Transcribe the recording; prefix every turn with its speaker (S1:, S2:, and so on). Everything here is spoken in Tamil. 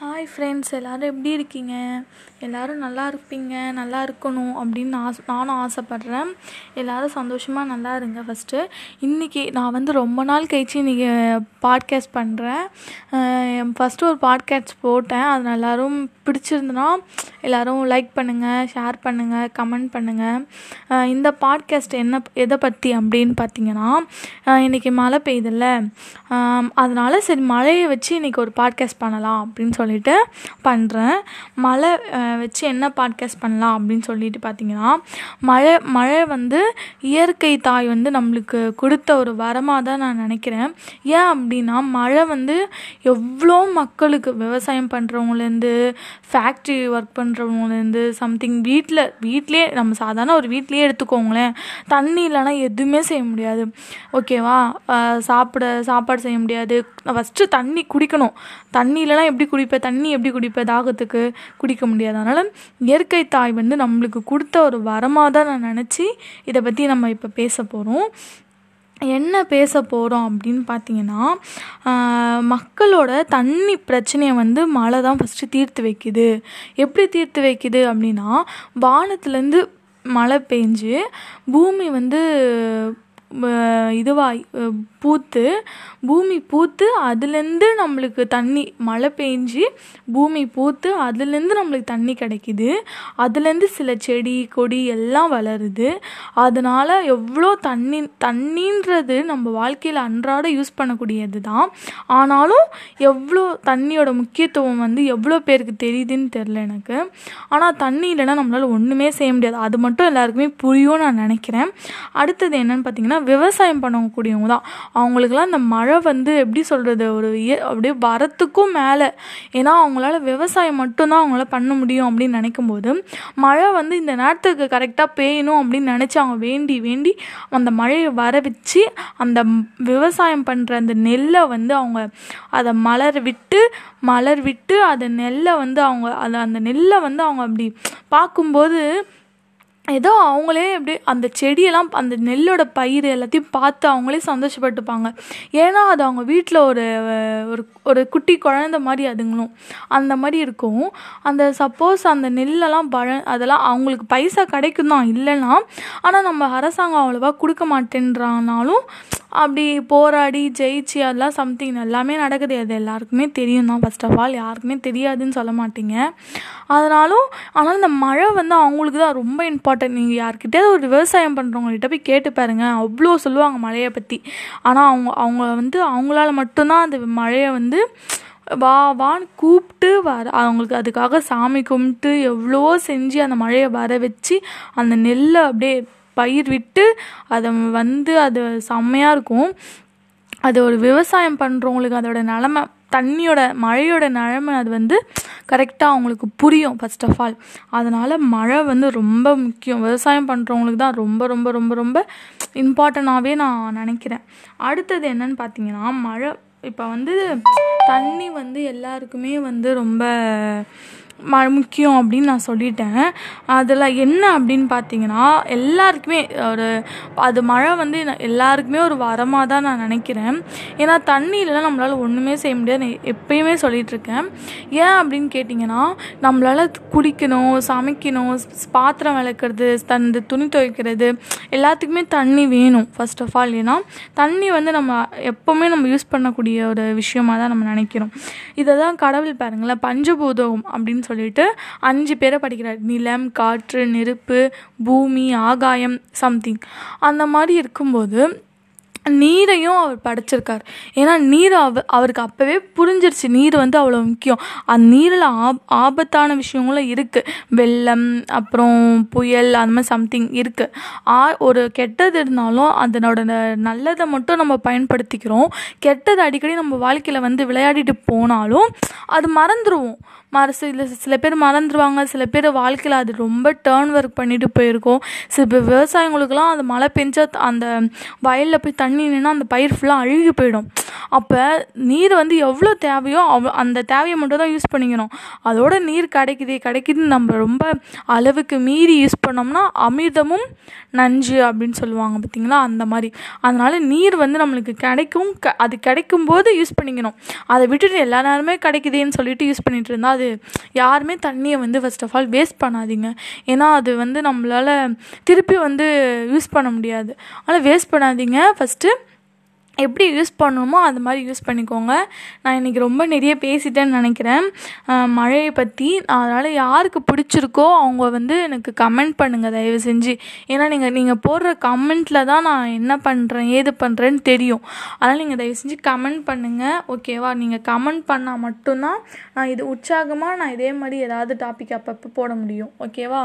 S1: ஹாய் ஃப்ரெண்ட்ஸ் எல்லோரும் எப்படி இருக்கீங்க? எல்லோரும் நல்லா இருப்பீங்க நல்லா இருக்கணும் அப்படின்னு ஆசை நானும் ஆசைப்பட்றேன். எல்லோரும் சந்தோஷமாக நல்லா இருங்க ஃபஸ்ட்டு இன்றைக்கி நான் வந்து ரொம்ப நாள் கழிச்சு இன்றைக்கி பாட்காஸ்ட் பண்ணுறேன் ஃபஸ்ட்டு ஒரு பாட்காஸ்ட் போட்டேன். அது எல்லோரும் பிடிச்சிருந்துன்னா எல்லோரும் லைக் பண்ணுங்கள் ஷேர் பண்ணுங்கள் கமெண்ட் பண்ணுங்கள் இந்த பாட்காஸ்ட் என்ன எதை பற்றி அப்படின்னு பார்த்தீங்கன்னா இன்றைக்கி மழை பெய்யுதுல்ல. அதனால் சரி மழையை வச்சு இன்றைக்கி ஒரு பாட்காஸ்ட் பண்ணலாம் அப்படின்னு சொல்லிட்டு பண்ணுறேன் மழை வச்சு என்ன பாட்காஸ்ட் பண்ணலாம் அப்படின்னு சொல்லிட்டு பார்த்தீங்கன்னா மழை மழை வந்து இயற்கை தாய் வந்து நம்மளுக்கு கொடுத்த ஒரு வரமாக தான் நான் நினைக்கிறேன். ஏன் அப்படின்னா மழை வந்து எவ்வளோ மக்களுக்கு விவசாயம் பண்ணுறவங்கலேருந்து ஃபேக்ட்ரி ஒர்க் பண்ணுறவங்கலேருந்து சம்திங் வீட்டில் வீட்லேயே நம்ம சாதாரண ஒரு வீட்லேயே எடுத்துக்கோங்களேன். தண்ணி இல்லைனா எதுவுமே செய்ய முடியாது. ஓகேவா சாப்பிட சாப்பாடு செய்ய முடியாது. ஃபஸ்ட்டு தண்ணி குடிக்கணும். தண்ணி இல்லைனா எப்படி குடிப்பேன் தண்ணி எப்படி குடிப்பேன் தாகத்துக்கு குடிக்க முடியாது. அதனால் இயற்கை தாய் வந்து நம்மளுக்கு கொடுத்த ஒரு வரமாக தான் நான் நினச்சி இதை பற்றி நம்ம இப்போ பேச போகிறோம் என்ன பேச போகிறோம் அப்படின்னு பார்த்தீங்கன்னா மக்களோட தண்ணி பிரச்சனையை வந்து மழை தான் ஃபஸ்ட்டு தீர்த்து வைக்குது. எப்படி தீர்த்து வைக்குது அப்படின்னா வானத்துலேருந்து மழை பெஞ்சு பூமி வந்து இதுவாய் பூத்து பூமி பூத்து அதுலேருந்து நம்மளுக்கு தண்ணி மழை பெஞ்சு பூமி பூத்து அதுலேருந்து நம்மளுக்கு தண்ணி கிடைக்கிது. அதுலேருந்து சில செடி கொடி எல்லாம் வளருது. அதனால் எவ்வளோ தண்ணி தண்ணின்றது நம்ம வாழ்க்கையில் அன்றாட யூஸ் பண்ணக்கூடியது தான் ஆனாலும் எவ்வளோ தண்ணியோட முக்கியத்துவம் வந்து எவ்வளோ பேருக்கு தெரியுதுன்னு தெரில எனக்கு. ஆனால் தண்ணி இல்லைன்னா நம்மளால் ஒன்றுமே செய்ய முடியாது. அது மட்டும் எல்லாருக்குமே புரியும் நான் நினைக்கிறேன். அடுத்தது என்னன்னு பார்த்தீங்கன்னா விவசாயம் பண்ணக்கூடியவங்க தான் அவங்களுக்குலாம் இந்த மழை வந்து எப்படி சொல்கிறது ஒரு அப்படியே வரத்துக்கும் மேலே. ஏன்னா அவங்களால விவசாயம் மட்டும்தான் அவங்களால பண்ண முடியும் அப்படின்னு நினைக்கும் போது மழை வந்து இந்த நேரத்துக்கு கரெக்டாக பெய்யணும் அப்படின்னு நினச்சி அவங்க வேண்டி வேண்டி அந்த மழையை வர வச்சு அந்த விவசாயம் பண்ணுற அந்த நெல்லை வந்து அவங்க அதை மலர் விட்டு மலர் விட்டு அதை நெல்லை வந்து அவங்க அதை அந்த நெல்லை வந்து அவங்க அப்படி பார்க்கும்போது ஏதோ அவங்களே அப்படியே அந்த செடியெல்லாம் அந்த நெல்லோட பயிர் எல்லாத்தையும் பார்த்து அவங்களே சந்தோஷப்பட்டுப்பாங்க. ஏன்னா அது அவங்க வீட்டில் ஒரு ஒரு ஒரு குட்டி குழந்த மாதிரி அதுங்களும். அந்த மாதிரி இருக்கும். அந்த சப்போஸ் அந்த நெல்லெல்லாம் பழ அதெல்லாம் அவங்களுக்கு பைசா கிடைக்கும் தான் இல்லைன்னா ஆனால் நம்ம அரசாங்கம் அவ்வளோவா கொடுக்க மாட்டேன்றானாலும் அப்படி போராடி ஜெயிச்சு அதெல்லாம் சம்திங் எல்லாமே நடக்குது. அது எல்லாருக்குமே தெரியும் தான். ஃபஸ்ட் ஆஃப் ஆல் யாருக்குமே தெரியாதுன்னு சொல்ல மாட்டீங்க. அதனாலும் ஆனால் இந்த மழை வந்து அவங்களுக்கு தான் ரொம்ப இம்பார்ட்டன்ட் நீங்கள் யார்கிட்டயாவது ஒரு விவசாயம் பண்ணுறவங்கள்ட்ட போய் கேட்டு பாருங்க. அவ்வளோ சொல்லுவாங்க மழையை பற்றி ஆனால் அவங்க அவங்க வந்து அவங்களால மட்டும்தான் அந்த மழையை வந்து வா வான்னு கூப்பிட்டு வர அவங்களுக்கு அதுக்காக சாமி கும்பிட்டு எவ்வளவோ செஞ்சு அந்த மழையை வர வச்சு அந்த நெல்லை அப்படியே பயிர் விட்டு அதை வந்து அது செம்மையாக இருக்கும். அது ஒரு விவசாயம் பண்ணுறவங்களுக்கு அதோட நிலமை தண்ணியோட மழையோட நிலமை அது வந்து கரெக்டாக அவங்களுக்கு புரியும் ஃபஸ்ட் ஆஃப் ஆல் அதனால் மழை வந்து ரொம்ப முக்கியம். விவசாயம் பண்ணுறவங்களுக்கு தான் ரொம்ப ரொம்ப ரொம்ப ரொம்ப இம்பார்ட்டண்ட்டாகவே நான் நினைக்கிறேன். அடுத்தது என்னன்னு பார்த்தீங்கன்னா மழை. இப்போ வந்து தண்ணி வந்து எல்லாருக்குமே வந்து ரொம்ப முக்கியம் அப்படின்னு நான் சொல்லிட்டேன். அதில் என்ன அப்படின்னு பார்த்தீங்கன்னா எல்லாருக்குமே ஒரு அது மழை வந்து எல்லாருக்குமே ஒரு வரமாக தான் நான் நினைக்கிறேன். ஏன்னா தண்ணி இல்லைனா நம்மளால் ஒன்றுமே செய்ய முடியாது. எப்பயுமே சொல்லிகிட்ருக்கேன் ஏன் அப்படின்னு கேட்டிங்கன்னா நம்மளால் குடிக்கணும் சமைக்கணும் பாத்திரம் விளக்குறது தந்து துணி துவைக்கிறது எல்லாத்துக்குமே தண்ணி வேணும் ஃபர்ஸ்ட் ஆஃப் ஆல் ஏன்னா தண்ணி வந்து நம்ம எப்போவுமே நம்ம யூஸ் பண்ணக்கூடிய ஒரு விஷயமாக தான் நம்ம நினைக்கிறோம். இதை தான் கடவுள் பாருங்களேன் பஞ்சபூதகம் அப்படின்னு சொல்லிட்டு அஞ்சு பேரை படிக்கிறார். நிலம் காற்று நெருப்பு பூமி ஆகாயம் சம்திங் அந்த மாதிரி இருக்கும்போது நீரையும் அவர் படைச்சிருக்கார். ஏன்னா நீர் அவ அவருக்கு அப்போவே புரிஞ்சிருச்சு. நீர் வந்து அவ்வளோ முக்கியம். அந்த நீரில் ஆப் ஆபத்தான விஷயங்களும் இருக்குது வெள்ளம் அப்புறம் புயல் அந்த மாதிரி சம்திங் இருக்குது ஆ ஒரு கெட்டது இருந்தாலும் அதனோட நல்லதை மட்டும் நம்ம பயன்படுத்திக்கிறோம். கெட்டது அடிக்கடி நம்ம வாழ்க்கையில் வந்து விளையாடிட்டு போனாலும் அது மறந்துடுவோம் மற சில சில பேர் மறந்துடுவாங்க சில பேர் வாழ்க்கையில் அது ரொம்ப டேர்ன் ஒர்க் பண்ணிட்டு போயிருக்கோம். சில பேர் விவசாயங்களுக்கெல்லாம் அந்த மழை பெஞ்சா அந்த வயலில் போய் தண்ணி நின்னா அந்த பயிர் ஃபுல்லாக அழுகி போயிடும். அப்போ நீர் வந்து எவ்வளோ தேவையோ அவ் அந்த தேவையை மட்டும் தான் யூஸ் பண்ணிக்கணும். அதோட நீர் கிடைக்குது கிடைக்குதுன்னு நம்ம ரொம்ப அளவுக்கு மீறி யூஸ் பண்ணோம்னா அமிர்தமும் நஞ்சு அப்படின்னு சொல்லுவாங்க பார்த்தீங்களா அந்த மாதிரி. அதனால் நீர் வந்து நம்மளுக்கு கிடைக்கும் க அது கிடைக்கும் போது யூஸ் பண்ணிக்கணும். அதை விட்டுட்டு எல்லா நேரமே கிடைக்குதுன்னு சொல்லிட்டு யூஸ் பண்ணிட்டு இருந்தால் அது யாருமே தண்ணியை வந்து ஃபர்ஸ்ட் ஆஃப் ஆல் வேஸ்ட் பண்ணாதீங்க. ஏன்னா அது வந்து நம்மளால் திருப்பி வந்து யூஸ் பண்ண முடியாது. ஆனால் வேஸ்ட் பண்ணாதீங்க. ஃபஸ்ட் எப்படி யூஸ் பண்ணணுமோ அது மாதிரி யூஸ் பண்ணிக்கோங்க. நான் இன்றைக்கி ரொம்ப நிறைய பேசிட்டேன்னு நினைக்கிறேன். மழையை பற்றி அதனால் யாருக்கு பிடிச்சிருக்கோ அவங்க வந்து எனக்கு கமெண்ட் பண்ணுங்கள் தயவு செஞ்சு. ஏன்னா நீங்கள் நீங்கள் போடுற கமெண்ட்டில் தான் நான் என்ன பண்ணுறேன் ஏது பண்ணுறேன்னு தெரியும். அதனால் நீங்கள் தயவு செஞ்சு கமெண்ட் பண்ணுங்கள் ஓகேவா நீங்கள் கமெண்ட் பண்ணால் மட்டும்தான் நான் இது உற்சாகமாக நான் இதே மாதிரி ஏதாவது டாபிக் அப்பப்போ போட முடியும் ஓகேவா